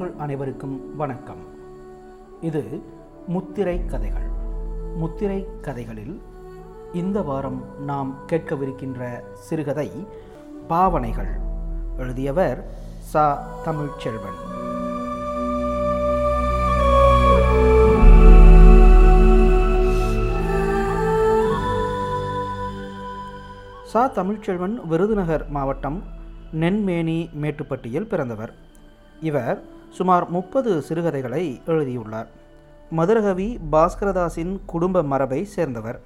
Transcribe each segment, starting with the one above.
நேயர்கள் அனைவருக்கும் வணக்கம். இது முத்திரை கதைகள். முத்திரை கதைகளில் இந்த வாரம் நாம் கேட்கவிருக்கின்ற சிறுகதை பாவனைகள். எழுதியவர் சா. தமிழ்ச்செல்வன். சா. தமிழ்ச்செல்வன் விருதுநகர் மாவட்டம் நென்மேனி மேட்டுப்பட்டியில் பிறந்தவர். இவர் சுமார் முப்பது சிறுகதைகளை எழுதியுள்ளார். மதுரகவி பாஸ்கரதாஸின் குடும்ப மரபை சேர்ந்தவர்.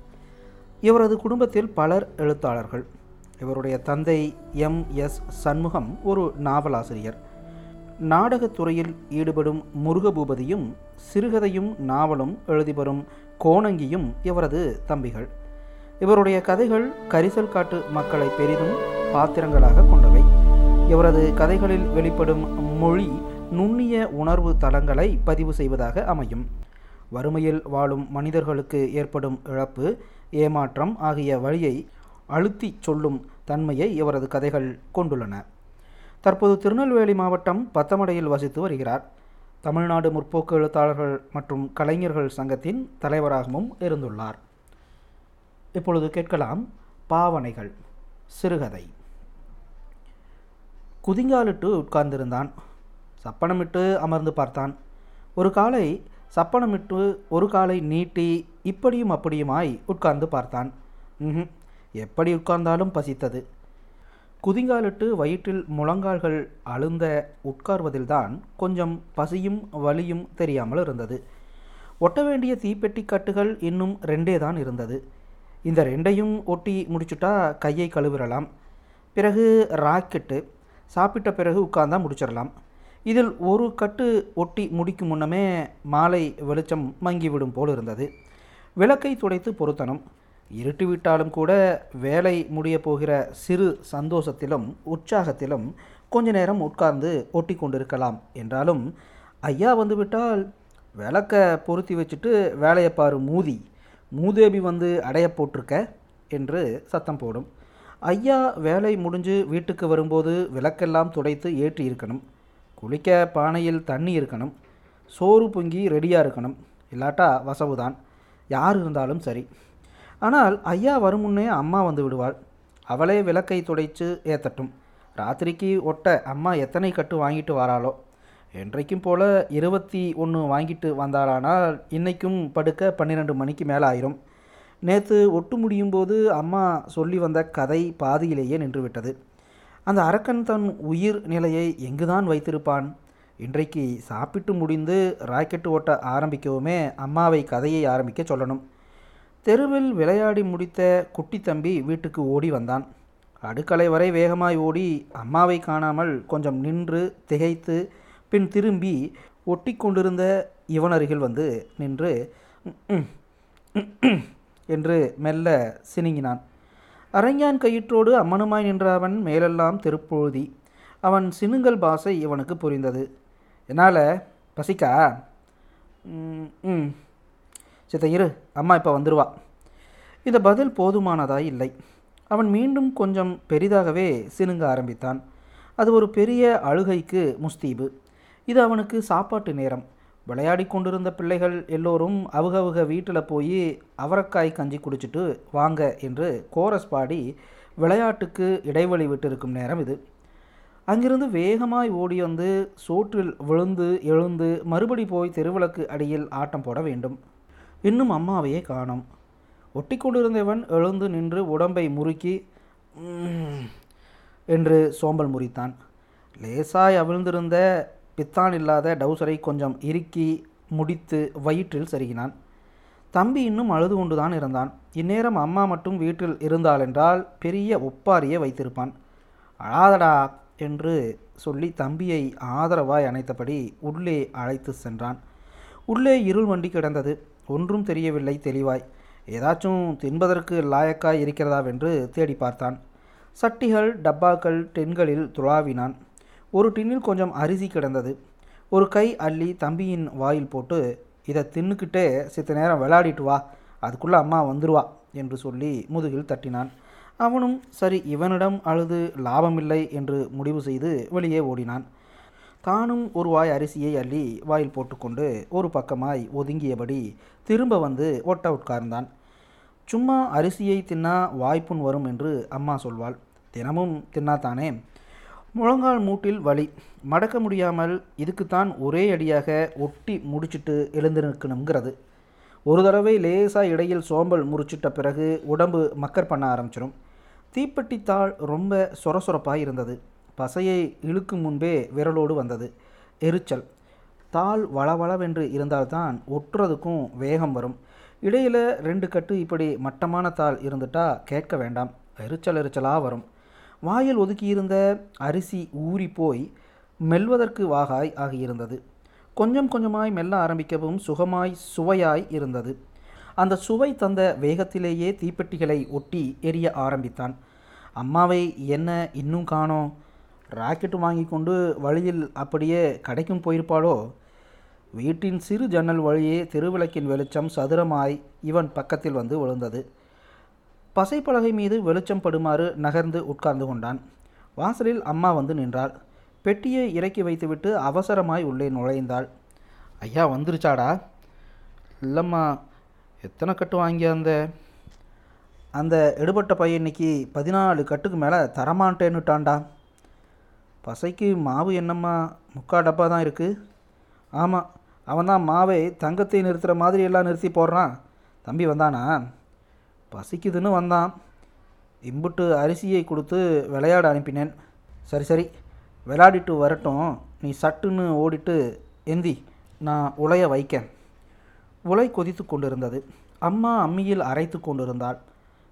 இவரது குடும்பத்தில் பலர் எழுத்தாளர்கள். இவருடைய தந்தை எம். எஸ். சண்முகம் ஒரு நாவலாசிரியர். நாடகத் துறையில் ஈடுபடும் முருகபூபதியும் சிறுகதையும் நாவலும் எழுதி வரும் கோணங்கியும் இவரது தம்பிகள். இவருடைய கதைகள் கரிசல் காட்டு மக்களை பெரிதும் பாத்திரங்களாக கொண்டவை. இவரது கதைகளில் வெளிப்படும் மொழி நுண்ணிய உணர்வு தளங்களை பதிவு செய்வதாக அமையும். வறுமையில் வாழும் மனிதர்களுக்கு ஏற்படும் இழப்பு ஏமாற்றம் ஆகிய வழியை அழுத்தி சொல்லும் தன்மையை இவரது கதைகள் கொண்டுள்ளன. தற்போது திருநெல்வேலி மாவட்டம் பத்தமடையில் வசித்து வருகிறார். தமிழ்நாடு முற்போக்கு எழுத்தாளர்கள் மற்றும் கலைஞர்கள் சங்கத்தின் தலைவராகவும் இருந்துள்ளார். இப்பொழுது கேட்கலாம் பாவனைகள் சிறுகதை. குதிங்காலிட்டு உட்கார்ந்திருந்தான். சப்பனமிட்டு அமர்ந்து பார்த்தான். ஒரு காலை சப்பனமிட்டு ஒரு காலை நீட்டி இப்படியும் அப்படியுமாய் உட்கார்ந்து பார்த்தான். ம்ஹும் எப்படி உட்கார்ந்தாலும் பசித்தது. குதிங்காலிட்டு வயிற்றில் முழங்கால்கள் அழுந்த உட்கார்வதில்தான் கொஞ்சம் பசியும் வலியும் தெரியாமல் இருந்தது. ஒட்ட வேண்டிய தீப்பெட்டி கட்டுகள் இன்னும் ரெண்டே தான் இருந்தது. இந்த ரெண்டையும் ஒட்டி முடிச்சுட்டா கையை கழுவிடலாம். பிறகு ராக்கெட்டு சாப்பிட்ட பிறகு உட்கார்ந்தா முடிச்சிடலாம். இதில் ஒரு கட்டு ஒட்டி முடிக்கும் முன்னமே மாலை வெளிச்சம் மங்கிவிடும் போல் இருந்தது. விளக்கை துடைத்து பொருத்தணும் இருட்டு விட்டாலும் கூட வேலை முடிய போகிற சிறு சந்தோஷத்திலும் உற்சாகத்திலும் கொஞ்ச நேரம் உட்கார்ந்து ஒட்டி கொண்டிருக்கலாம் என்றாலும் ஐயா வந்துவிட்டால் விளக்க பொருத்தி வச்சுட்டு வேலையை பாரு மூதி. மூதேவி வந்து அடைய போட்டிருக்க என்று சத்தம் போடும். ஐயா வேலை முடிஞ்சு வீட்டுக்கு வரும்போது விளக்கெல்லாம் துடைத்து ஏற்றி இருக்கணும். குளிக்க பானையில் தண்ணி இருக்கணும். சோறு பொங்கி ரெடியாக இருக்கணும். இல்லாட்டா வசவு தான் யார் இருந்தாலும் சரி. ஆனால் ஐயா வரும் முன்னே அம்மா வந்து விடுவாள். அவளே விளக்கை துடைத்து ஏற்றட்டும் ராத்திரிக்கு ஒட்ட அம்மா எத்தனை கட்டு வாங்கிட்டு வராளோ? என்றைக்கும் போல் இருபத்தி ஒன்று வாங்கிட்டு வந்தாளானால் இன்றைக்கும் படுக்க பன்னிரெண்டு மணிக்கு மேலே ஆயிரும் நேற்று ஒட்டு முடியும் போது அம்மா சொல்லி வந்த கதை பாதியிலேயே நின்றுவிட்டது. அந்த அரக்கன் தன் உயிர் நிலையை எங்குதான் வைத்திருப்பான்? இன்றைக்கு சாப்பிட்டு முடிந்து ராக்கெட்டு ஓட்ட ஆரம்பிக்கவுமே அம்மாவை கதையை ஆரம்பிக்க சொல்லணும். தெருவில் விளையாடி முடித்த குட்டி தம்பி வீட்டுக்கு ஓடி வந்தான். அடுக்கலை வரை வேகமாய் ஓடி அம்மாவை காணாமல் கொஞ்சம் நின்று திகைத்து பின் திரும்பி ஒட்டி கொண்டிருந்த இவனருகில் வந்து நின்று என்று மெல்ல சினுங்கினான். அரஞ்சான் கயிற்றோடு அம்மனுமாய் நின்ற அவன் மேலெல்லாம் திருப்பொழுதி. அவன் சினுங்கல் பாசை இவனுக்கு புரிந்தது. என்னால்? பசிக்கா? ம் சித்த இரு. அம்மா இப்போ வந்துடுவா இந்த பதில் போதுமானதாய் இல்லை. அவன் மீண்டும் கொஞ்சம் பெரிதாகவே சினுங்க ஆரம்பித்தான். அது ஒரு பெரிய அழுகைக்கு முஸ்தீபு. இது அவனுக்கு சாப்பாட்டு நேரம். விளையாடி கொண்டிருந்த பிள்ளைகள் எல்லோரும் அவுகவுக வீட்டில் போய் அவரக்காய் கஞ்சி குடிச்சிட்டு வாங்க என்று கோரஸ் பாடி விளையாட்டுக்கு இடைவெளி விட்டிருக்கும் நேரம் இது. அங்கிருந்து வேகமாய் ஓடி வந்து சோற்றில் விழுந்து எழுந்து மறுபடி போய் தெருவிளக்கு அடியில் ஆட்டம் போட வேண்டும். இன்னும் அம்மாவையே காணோம். ஒட்டி கொண்டிருந்தவன் எழுந்து நின்று உடம்பை முறுக்கி என்று சோம்பல் முறித்தான். லேசாய் அவிழ்ந்திருந்த பித்தான் இல்லாத டவுசரை கொஞ்சம் இறுக்கி முடித்து வயிற்றில் செருகினான். தம்பி இன்னும் அழுது கொண்டுதான் இருந்தான். இந்நேரம் அம்மா மட்டும் வீட்டில் இருந்தாலென்றால் பெரிய ஒப்பாரியை வைத்திருப்பான். அழாதடா என்று சொல்லி தம்பியை ஆதரவாய் அணைத்தபடி உள்ளே அழைத்து சென்றான். உள்ளே இருள் வண்டி கிடந்தது. ஒன்றும் தெரியவில்லை தெளிவாய். ஏதாச்சும் தின்பதற்கு லாயக்காய் இருக்கிறதாவென்று தேடி பார்த்தான். சட்டிகள் டப்பாக்கள் டென்களில் துளாவினான். ஒரு டின்னில் கொஞ்சம் அரிசி கிடந்தது. ஒரு கை அள்ளி தம்பியின் வாயில் போட்டு இதை தின்னுக்கிட்டே சித்த நேரம் விளையாடிட்டு வா அதுக்குள்ளே அம்மா வந்துடுவா என்று சொல்லி முதுகில் தட்டினான். அவனும் சரி இவனிடம் அழுது லாபமில்லை என்று முடிவு செய்து வெளியே ஓடினான். தானும் ஒரு வாய் அரிசியை அள்ளி வாயில் போட்டுக்கொண்டு ஒரு பக்கமாய் ஒதுங்கியபடி திரும்ப வந்து ஒட்ட உட்கார்ந்தான். சும்மா அரிசியை தின்னா வாய்ப்புண் வரும் என்று அம்மா சொல்வாள். தினமும் தின்னாத்தானே முழங்கால் மூட்டில் வலி. மடக்க முடியாமல் இதுக்குத்தான் ஒரே அடியாக ஒட்டி முடிச்சிட்டு எழுந்து நிற்கணுங்கிறது ஒரு தடவை லேசாக இடையில் சோம்பல் முறிச்சிட்ட பிறகு உடம்பு மக்கர் பண்ண ஆரம்பிச்சிடும் தீப்பெட்டி தாள் ரொம்ப சொரசொரப்பாக இருந்தது. பசையை இழுக்கும் முன்பே விரலோடு வந்தது. எரிச்சல். தாள் வளவளவென்று இருந்தால்தான் ஒட்டுறதுக்கும் வேகம் வரும். இடையில் ரெண்டு கட்டு இப்படி மட்டமான தாள் இருந்துட்டா கேட்க வேண்டாம். எரிச்சல் எரிச்சலாக வரும். வாயில் ஒதுக்கியிருந்த அரிசி ஊறி போய் மெல்வதற்கு வாகாய் ஆகியிருந்தது. கொஞ்சம் கொஞ்சமாய் மெல்ல ஆரம்பிக்கவும் சுகமாய் சுவையாய் இருந்தது. அந்த சுவை தந்த வேகத்திலேயே தீப்பெட்டிகளை ஒட்டி எரிய ஆரம்பித்தான். அம்மாவை என்ன இன்னும் காணோம்? ராக்கெட் வாங்கி கொண்டு வழியில் அப்படியே கடைக்கும் போயிருப்பாளோ? வீட்டின் சிறு ஜன்னல் வழியே திருவிளக்கின் வெளிச்சம் சதுரமாய் இவன் பக்கத்தில் வந்து விழுந்தது. பசைப்பலகை மீது வெளிச்சம் படுமாறு நகர்ந்து உட்கார்ந்து கொண்டான். வாசலில் அம்மா வந்து நின்றாள். பெட்டியை இறக்கி வைத்துவிட்டு அவசரமாய் உள்ளே நுழைந்தாள். ஐயா வந்துருச்சாடா? இல்லைம்மா எத்தனை கட்டு வாங்கி அந்த அந்த எடுபட்ட பையன் இன்னைக்கு பதினாலு கட்டுக்கு மேலே தரமாட்டேன்னுட்டான்டா. பசைக்கு மாவு என்னம்மா? முக்கா டப்பா தான் இருக்குது ஆமாம் அவன் தான் மாவை தங்கத்தை நிறுத்துகிற மாதிரி எல்லாம் நிறுத்தி போடுறான். தம்பி வந்தானா? பசிக்குதுன்னு வந்தான். இம்புட்டு அரிசியை கொடுத்து விளையாட அனுப்பினேன். சரி சரி விளையாடிட்டு வரட்டும். நீ சட்டுன்னு ஓடிட்டு எந்தி நான் உலைய வைக்கேன். உலை கொதித்து கொண்டிருந்தது. அம்மா அம்மியில் அரைத்து கொண்டிருந்தாள்.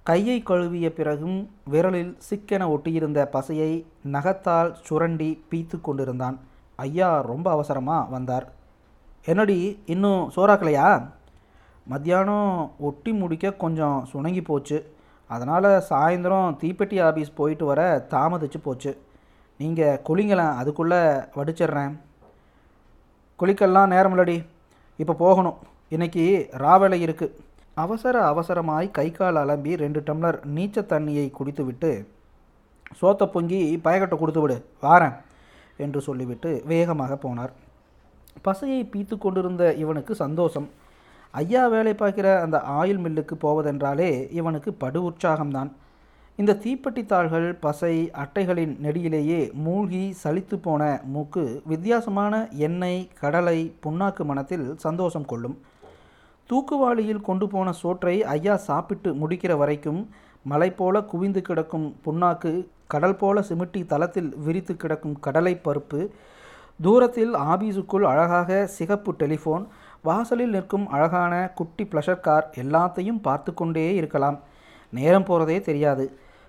கையை கழுவிய பிறகும் விரலில் சிக்கென ஒட்டியிருந்த பசையை நகத்தால் சுரண்டி பீத்து கொண்டிருந்தான். ஐயா ரொம்ப அவசரமாக வந்தார். என்னடி இன்னும் சோறாக்கலையா? மத்தியானம் ஒட்டி முடிக்க கொஞ்சம் சுணங்கி போச்சு. அதனால் சாயந்தரம் தீப்பெட்டி ஆஃபீஸ் போயிட்டு வர தாமதிச்சு போச்சு. நீங்கள் குளிங்களேன் அதுக்குள்ளே வடிச்சிடுறேன். குளிக்கெல்லாம் நேரமில்லடி இப்போ போகணும். இன்னைக்கு ராவேலை இருக்குது அவசர அவசரமாய் கை கால் அலம்பி ரெண்டு டம்ளர் நீச்ச தண்ணியை குடித்துவிட்டு சோத்த பொங்கி பயக்கட்டை கொடுத்து விடு வாரேன் என்று சொல்லிவிட்டு வேகமாக போனார். பசையை பீத்து கொண்டிருந்த இவனுக்கு சந்தோஷம். ஐயா வேலை பார்க்கிற அந்த ஆயில் மில்லுக்கு போவதென்றாலே இவனுக்கு படு உற்சாகம்தான். இந்த தீப்பெட்டி தாள்கள் பசை அட்டைகளின் நெடியிலேயே மூழ்கி சலித்து போன மூக்கு வித்தியாசமான எண்ணெய் கடலை புண்ணாக்கு மனத்தில் சந்தோஷம் கொள்ளும். தூக்குவாளியில் கொண்டு போன சோற்றை ஐயா சாப்பிட்டு முடிக்கிற வரைக்கும் மலை போல குவிந்து கிடக்கும் புண்ணாக்கு கடல் போல சிமிட்டி தளத்தில் விரித்து கிடக்கும் கடலை பருப்பு தூரத்தில் ஆபீஸுக்குள் அழகாக சிகப்பு டெலிஃபோன் வாசலில் நிற்கும் அழகான குட்டி ப்ளஷர் கார் எல்லாத்தையும் பார்த்து கொண்டே இருக்கலாம். நேரம் போகிறதே தெரியாது.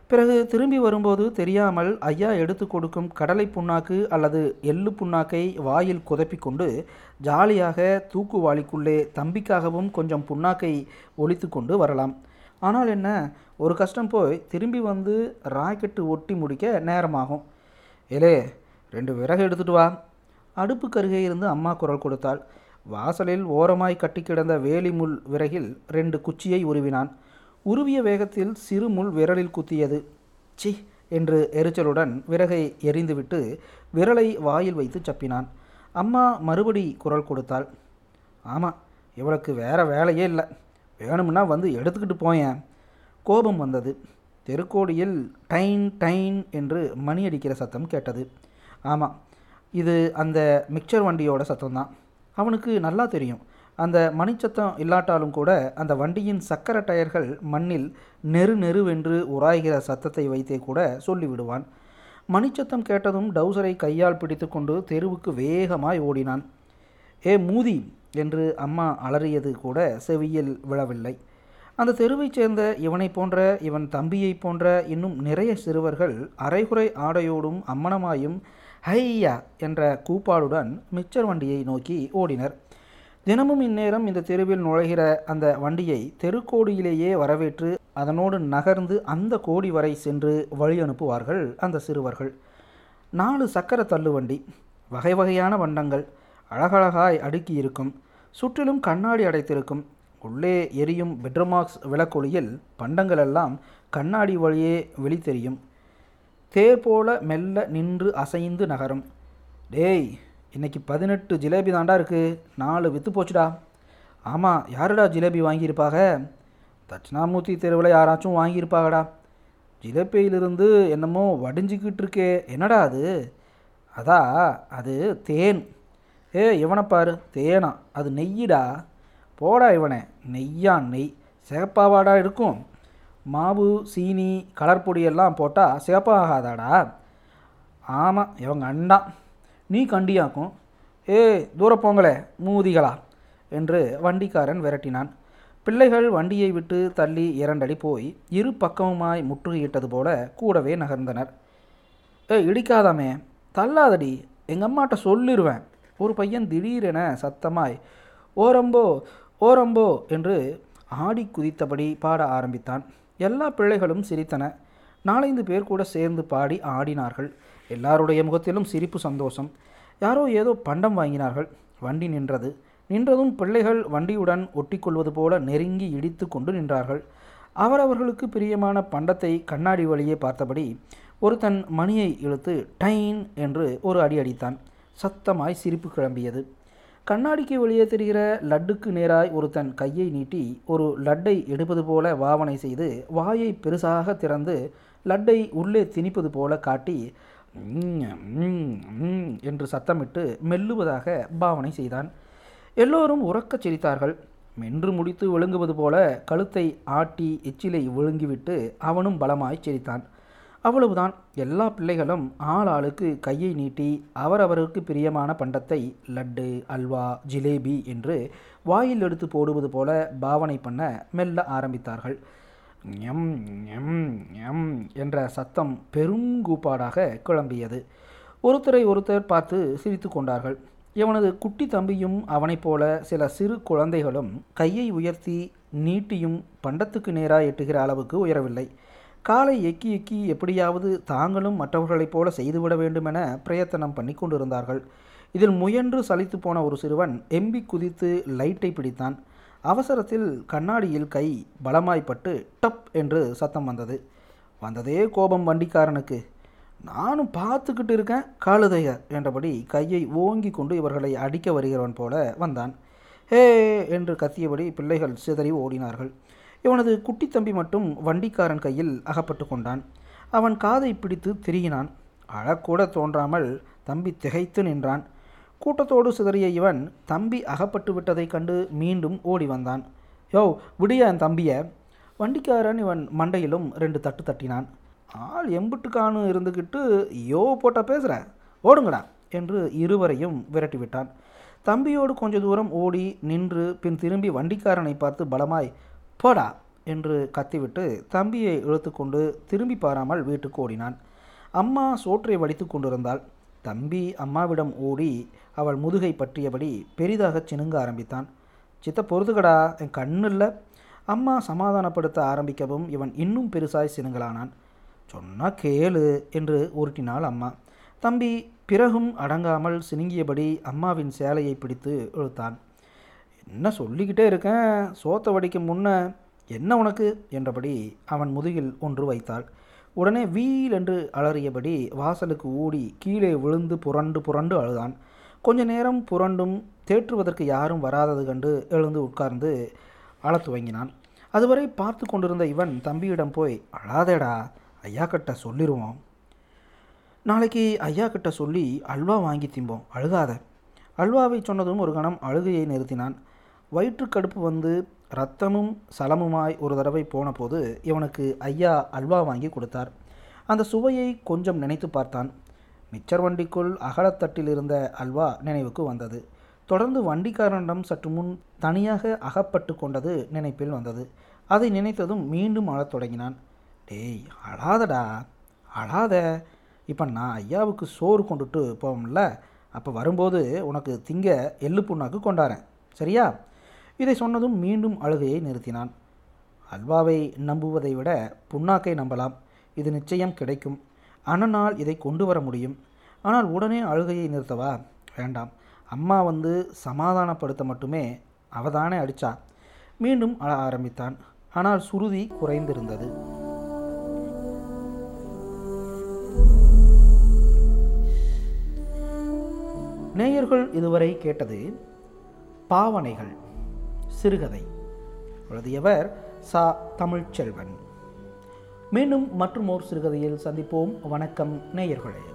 பிறகு திரும்பி வரும்போது தெரியாமல் ஐயா எடுத்து கொடுக்கும் கடலை புண்ணாக்கு அல்லது எள்ளு புண்ணாக்கை வாயில் குதப்பிக்கொண்டு ஜாலியாக தூக்குவாளிக்குள்ளே தம்பிக்காகவும் கொஞ்சம் புண்ணாக்கை ஒழித்து கொண்டு வரலாம். ஆனால் என்ன? ஒரு கஷ்டம் போய் திரும்பி வந்து ராக்கெட்டு ஒட்டி முடிக்க நேரமாகும். ஏலே ரெண்டு விறகு எடுத்துட்டு வா. அடுப்பு கருகே இருந்து அம்மா குரல் கொடுத்தாள். வாசலில் ஓரமாய் கட்டி கிடந்த வேலி முள் விறகில் ரெண்டு குச்சியை உருவினான். உருவிய வேகத்தில் சிறு முள் விரலில் குத்தியது. சி என்று எரிச்சலுடன் விறகை எரிந்துவிட்டு விரலை வாயில் வைத்து சப்பினான். அம்மா மறுபடி குரல் கொடுத்தாள். ஆமாம் இவளுக்கு வேற வேலையே இல்லை. வேணும்னா வந்து எடுத்துக்கிட்டு போயேன். கோபம் வந்தது. தெருக்கோடியில் டைன் டைன் என்று மணி அடிக்கிற சத்தம் கேட்டது. ஆமாம் இது அந்த மிக்சர் வண்டியோட சத்தம்தான். அவனுக்கு நல்லா தெரியும். அந்த மணிச்சத்தம் இல்லாட்டாலும் கூட அந்த வண்டியின் சக்கர டயர்கள் மண்ணில் நெரு நெருவென்று உராய்கிற சத்தத்தை வைத்தே கூட சொல்லிவிடுவான். மணிச்சத்தம் கேட்டதும் டவுசரை கையால் பிடித்து கொண்டு தெருவுக்கு வேகமாய் ஓடினான். ஏ மூதி! என்று அம்மா அலறியது கூட செவியில் விழவில்லை. அந்த தெருவைச் சேர்ந்த இவனை போன்ற இவன் தம்பியைப் போன்ற இன்னும் நிறைய சிறுவர்கள் அரைகுறை ஆடையோடும் அம்மனமாயும் ஹையா என்ற கூப்பாடுடன் மிச்சர் வண்டியை நோக்கி ஓடினர். தினமும் இந்நேரம் இந்த தெருவில் நுழைகிற அந்த வண்டியை தெருக்கோடியிலேயே வரவேற்று அதனோடு நகர்ந்து அந்த கோடி வரை சென்று வழி அனுப்புவார்கள் அந்த சிறுவர்கள். நாலு சக்கர தள்ளுவண்டி வகை வகையான வண்டங்கள் அழகழகாய் அடுக்கி இருக்கும் சுற்றிலும் கண்ணாடி அடைத்திருக்கும் உள்ளே எரியும் பெட்ரமாக்ஸ் விளக்கொளியில் பண்டங்களெல்லாம் கண்ணாடி வழியே வெளித்தெரியும். தேர் போல மெல்ல நின்று அசைந்து நகரும். டேய் இன்னைக்கு பதினெட்டு ஜிலேபி தாண்டா இருக்குது நாலு விற்று போச்சுடா. ஆமாம் யாருடா ஜிலேபி வாங்கியிருப்பாங்க தட்சிணாமூர்த்தி தெருவில் யாராச்சும் வாங்கியிருப்பாங்கடா ஜிலேபியிலிருந்து என்னமோ வடிஞ்சிக்கிட்டு இருக்கே என்னடா அது? அதா அது தேன். ஏ இவனை பாரு. தேனா. அது நெய்யிடா. போடா இவனே. நெய்யா நெய். சிகப்பாவாடா இருக்கும். மாவு சீனி கலர் பொடியெல்லாம் போட்டால் சிகப்பாகாதாடா. ஆமாம் இவங்க அண்டான் நீ கண்டியாக்கும். ஏ தூர போங்களே மூதிகளா என்று வண்டிக்காரன் விரட்டினான். பிள்ளைகள் வண்டியை விட்டு தள்ளி இரண்டடி போய் இரு பக்கமுமாய் முற்றுகையிட்டது போல கூடவே நகர்ந்தனர். ஏ இடிக்காதாமே தள்ளாதடி எங்கள் அம்மாட்ட சொல்லிடுவேன் ஒரு பையன் திடீரென சத்தமாய் ஓரம்போ ஓரம்போ என்று ஆடி குதித்தபடி பாட ஆரம்பித்தான். எல்லா பிள்ளைகளும் சிரித்தன. நாலைந்து பேர் கூட சேர்ந்து பாடி ஆடினார்கள். எல்லாருடைய முகத்திலும் சிரிப்பு சந்தோஷம். யாரோ ஏதோ பண்டம் வாங்கினார்கள். வண்டி நின்றது. நின்றதும் பிள்ளைகள் வண்டியுடன் ஒட்டிக்கொள்வது போல நெருங்கி இடித்து கொண்டு நின்றார்கள். அவரவர்களுக்கு பிரியமான பண்டத்தை கண்ணாடி வழியே பார்த்தபடி ஒருத்தன் மணியை இழுத்து டைன் என்று ஒரு அடி அடித்தான். சத்தமாய் சிரிப்பு கிளம்பியது. கண்ணாடிக்கு வெளியே தெரிகிற லட்டுக்கு நேராய் ஒருத்தன் கையை நீட்டி ஒரு லட்டை எடுப்பது போல பாவனை செய்து வாயை பெருசாக திறந்து லட்டை உள்ளே திணிப்பது போல காட்டி என்று சத்தமிட்டு மெல்லுவதாக பாவனை செய்தான். எல்லோரும் உறக்கச் சிரித்தார்கள். மென்று முடித்து விழுங்குவது போல கழுத்தை ஆட்டி எச்சிலை விழுங்கிவிட்டு அவனும் பலமாய் சிரித்தான். அவ்வளவுதான். எல்லா பிள்ளைகளும் ஆள் ஆளுக்கு கையை நீட்டி அவரவருக்கு பிரியமான பண்டத்தை லட்டு அல்வா ஜிலேபி என்று வாயில் எடுத்து போடுவது போல பாவனை பண்ண மெல்ல ஆரம்பித்தார்கள். எம் எம் எம் என்ற சத்தம் பெருங்கூப்பாடாக கிளம்பியது ஒருத்தரை ஒருத்தர் பார்த்து சிரித்து கொண்டார்கள். இவனது குட்டி தம்பியும் அவனைப் போல சில சிறு குழந்தைகளும் கையை உயர்த்தி நீட்டியும் பண்டத்துக்கு நேராக எட்டுகிற அளவுக்கு உயரவில்லை. காலை எக்கி எக்கி எப்படியாவது தாங்களும் மற்றவர்களைப் போல செய்துவிட வேண்டுமென பிரயத்தனம் பண்ணி கொண்டிருந்தார்கள். இதில் முயன்று சலித்து போன ஒரு சிறுவன் எம்பி குதித்து லைட்டை பிடித்தான். அவசரத்தில் கண்ணாடியில் கை பலமாய்ப்பட்டு டப் என்று சத்தம் வந்தது. வந்ததே கோபம் வண்டிக்காரனுக்கு. நானும் பார்த்துக்கிட்டு இருக்கேன் காலுதைய என்றபடி கையை ஓங்கி கொண்டு இவர்களை அடிக்க வருகிறவன் போல வந்தான். ஹே என்று கத்தியபடி பிள்ளைகள் சிதறி ஓடினார்கள். இவனது குட்டி தம்பி மட்டும் வண்டிக்காரன் கையில் அகப்பட்டு கொண்டான். அவன் காதை பிடித்து திரியினான். அழக்கூட தோன்றாமல் தம்பி திகைத்து நின்றான். கூட்டத்தோடு சிதறிய இவன் தம்பி அகப்பட்டு விட்டதைக் கண்டு மீண்டும் ஓடி வந்தான். யோ விடிய என் தம்பிய. வண்டிக்காரன் இவன் மண்டையிலும் ரெண்டு தட்டு தட்டினான். ஆள் எம்புட்டுக்கானு இருந்துக்கிட்டு யோ போட்ட பேசுகிற ஓடுங்கடா என்று இருவரையும் விரட்டிவிட்டான். தம்பியோடு கொஞ்ச தூரம் ஓடி நின்று பின் திரும்பி வண்டிக்காரனை பார்த்து பலமாய் போடா என்று கத்திவிட்டு தம்பியை இழுத்துக்கொண்டு திரும்பி பாராமல் வீட்டுக்கு ஓடினான். அம்மா சோற்றை வடித்து கொண்டிருந்தாள். தம்பி அம்மாவிடம் ஓடி அவள் முதுகை பற்றியபடி பெரிதாக சினுங்க ஆரம்பித்தான். சித்த பொறுத்துக்கடா என் கண்ணு இல்லை அம்மா சமாதானப்படுத்த ஆரம்பிக்கவும் இவன் இன்னும் பெருசாய் சினுங்கலானான் சொன்னா கேளு என்று உருட்டினாள் அம்மா. தம்பி பிறகும் அடங்காமல் சினுங்கியபடி அம்மாவின் சேலையை பிடித்து இழுத்தான். என்ன சொல்லிக்கிட்டே இருக்கேன்? சோத்த வடிக்கும் முன்ன என்ன உனக்கு? என்றபடி அவன் முதுகில் ஒன்று வைத்தாள். உடனே வீல் என்று அலறியபடி வாசலுக்கு ஓடி கீழே விழுந்து புரண்டு புரண்டு அழுதான். கொஞ்ச நேரம் புரண்டும் தேற்றுவதற்கு யாரும் வராதது கண்டு எழுந்து உட்கார்ந்து அழத் துவங்கினான். அதுவரை பார்த்து கொண்டிருந்த இவன் தம்பியிடம் போய் அழாதேடா ஐயா கிட்ட சொல்லிடுவோம் நாளைக்கு ஐயா கிட்ட சொல்லி அல்வா வாங்கி திம்போம் அழுகாத. அல்வாவை சொன்னதும் ஒரு கணம் அழுகையை நிறுத்தினான். வயிற்றுக்கடுப்பு வந்து ரத்தமும் சலமுமாய் ஒரு தடவை போன போது இவனுக்கு ஐயா அல்வா வாங்கி கொடுத்தார். அந்த சுவையை கொஞ்சம் நினைத்து பார்த்தான். மிச்சர் வண்டிக்குள் அகலத்தட்டில் இருந்த அல்வா நினைவுக்கு வந்தது. தொடர்ந்து வண்டிக்காரனிடம் சற்று முன் தனியாக அகப்பட்டு கொண்டது நினைப்பில் வந்தது. அதை நினைத்ததும் மீண்டும் அழத் தொடங்கினான். டேய் அழாதடா அழாத. இப்போ நான் ஐயாவுக்கு சோறு கொண்டுட்டு போவோம்ல. அப்போ வரும்போது உனக்கு திங்க எள்ளு புண்ணாக்கு கொண்டாரேன் சரியா? இதை சொன்னதும் மீண்டும் அழுகையை நிறுத்தினான். அல்வாவை நம்புவதை விட புண்ணாக்கை நம்பலாம். இது நிச்சயம் கிடைக்கும். அண்ணனால் இதை கொண்டு வர முடியும். ஆனால் உடனே அழுகையை நிறுத்தவா? வேண்டாம். அம்மா வந்து சமாதானப்படுத்த மட்டுமே அவதானே அடிச்சா மீண்டும் அழ ஆரம்பித்தான். ஆனால் சுருதி குறைந்திருந்தது. நேயர்கள் இதுவரை கேட்டது பாவனைகள். சிறுகதை எழுதியவர் சா. தமிழ்ச்செல்வன். மீண்டும் மற்றும் ஓர் சிறுகதையில் சந்திப்போம். வணக்கம் நேயர்களே.